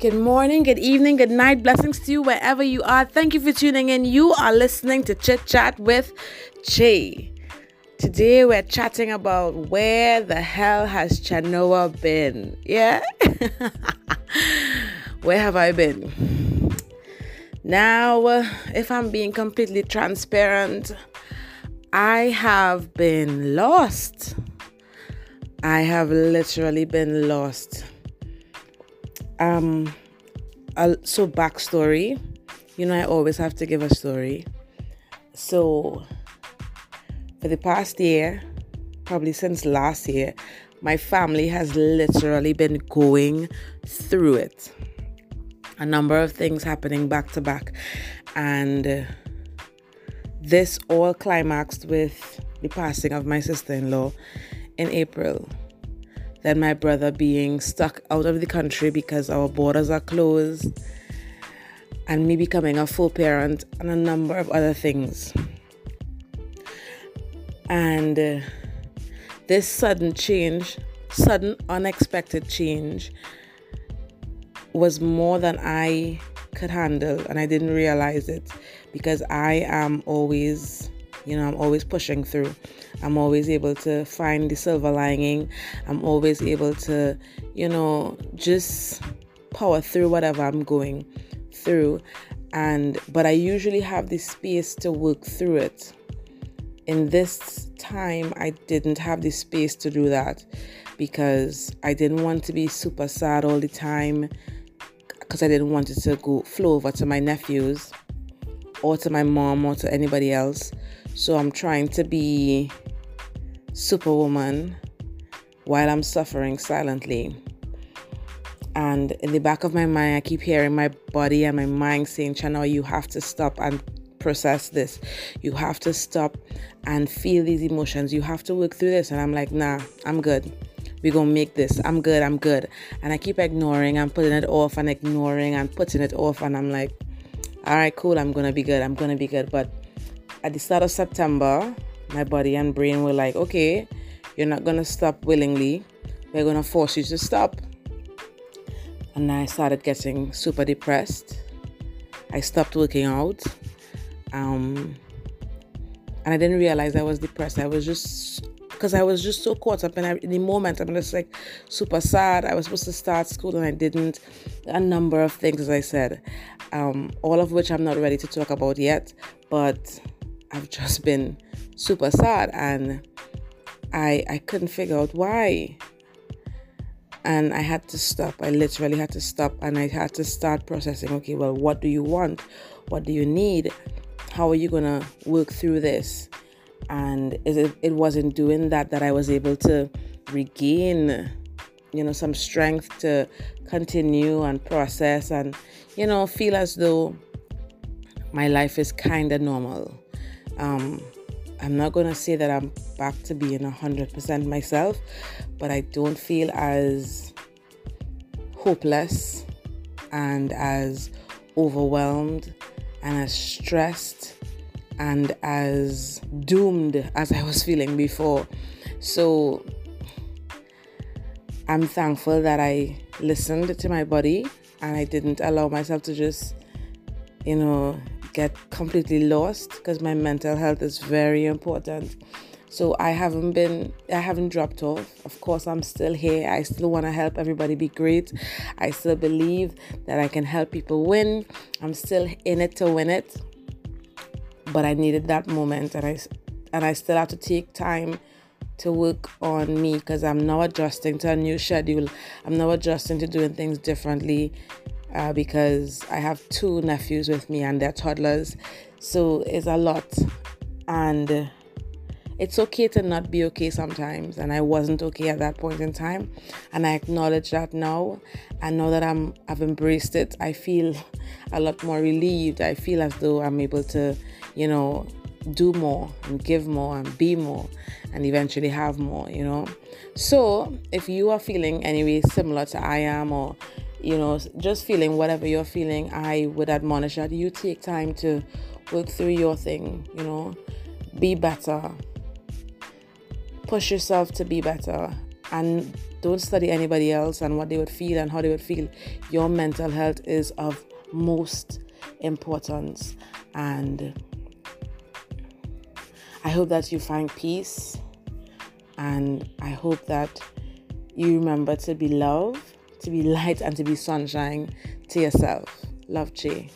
Good morning, good evening, good night. Blessings to you wherever you are. Thank you for tuning in. You are listening to Chit Chat with Che. Today we're chatting about where the hell has Chanoa been? Yeah? where have I been? Now, if I'm being completely transparent, I have been lost. I have literally been lost. Um, so backstory. You know, I always have to give a story. So, for the past year, probably since last year, my family has literally been going through it. A number of things happening back to back. And this all climaxed with the passing of my sister in law in April. Then my brother being stuck out of the country because our borders are closed. And me becoming a full parent and a number of other things. And uh, this sudden change, sudden unexpected change, was more than I could handle, and I didn't realize it because I am always, you know, I'm always pushing through. I'm always able to find the silver lining. I'm always able to, you know, just power through whatever I'm going through. And but I usually have the space to work through it in this time, I didn't have the space to do that because I didn't want to be super sad all the time because I didn't want it to go flow over to my nephews or to my mom or to anybody else. So I'm trying to be superwoman while I'm suffering silently. And in the back of my mind, I keep hearing my body and my mind saying, Channel, you have to stop and process this. You have to stop and feel these emotions. You have to work through this. And I'm like, nah, I'm good. We're gonna make this. I'm good, I'm good. And I keep ignoring and putting it off and ignoring and putting it off. And I'm like, all right, cool, I'm gonna be good, I'm gonna be good. But at the start of September, my body and brain were like, okay, you're not gonna stop willingly. We're gonna force you to stop. And I started getting super depressed. I stopped working out. Um, and I didn't realize I was depressed. I was just because I was just so caught up in, in the moment. I'm just like super sad. I was supposed to start school and I didn't. A number of things, as I said, um, all of which I'm not ready to talk about yet. But I've just been super sad and I I couldn't figure out why. And I had to stop. I literally had to stop and I had to start processing. Okay, well, what do you want? What do you need? how are you going to work through this? And it, it wasn't doing that that I was able to regain, you know, some strength to continue and process and, you know, feel as though my life is kind of normal. Um, I'm not going to say that I'm back to being 100% myself, but I don't feel as hopeless and as overwhelmed and as stressed and as doomed as I was feeling before. So I'm thankful that I listened to my body and I didn't allow myself to just, you know, get completely lost because my mental health is very important. So I haven't been, I haven't dropped off. Of course, I'm still here. I still want to help everybody be great. I still believe that I can help people win. I'm still in it to win it. But I needed that moment, and I and I still have to take time to work on me because I'm now adjusting to a new schedule. I'm now adjusting to doing things differently uh, because I have two nephews with me and they're toddlers. So it's a lot. And it's okay to not be okay sometimes. And i wasn't okay at that point in time. And i acknowledge that now. And now that i'm i've embraced it i feel a lot more relieved. I feel as though i'm able to you know do more and give more and be more and eventually have more you know. So if you are feeling anyway similar to i am or you know just feeling whatever you're feeling i would admonish that you take time to work through your thing you know be better push yourself to be better and don't study anybody else and what they would feel and how they would feel. Your mental health is of most importance. And I hope that you find peace. And I hope that you remember to be love, to be light, and to be sunshine to yourself. Love, Jay.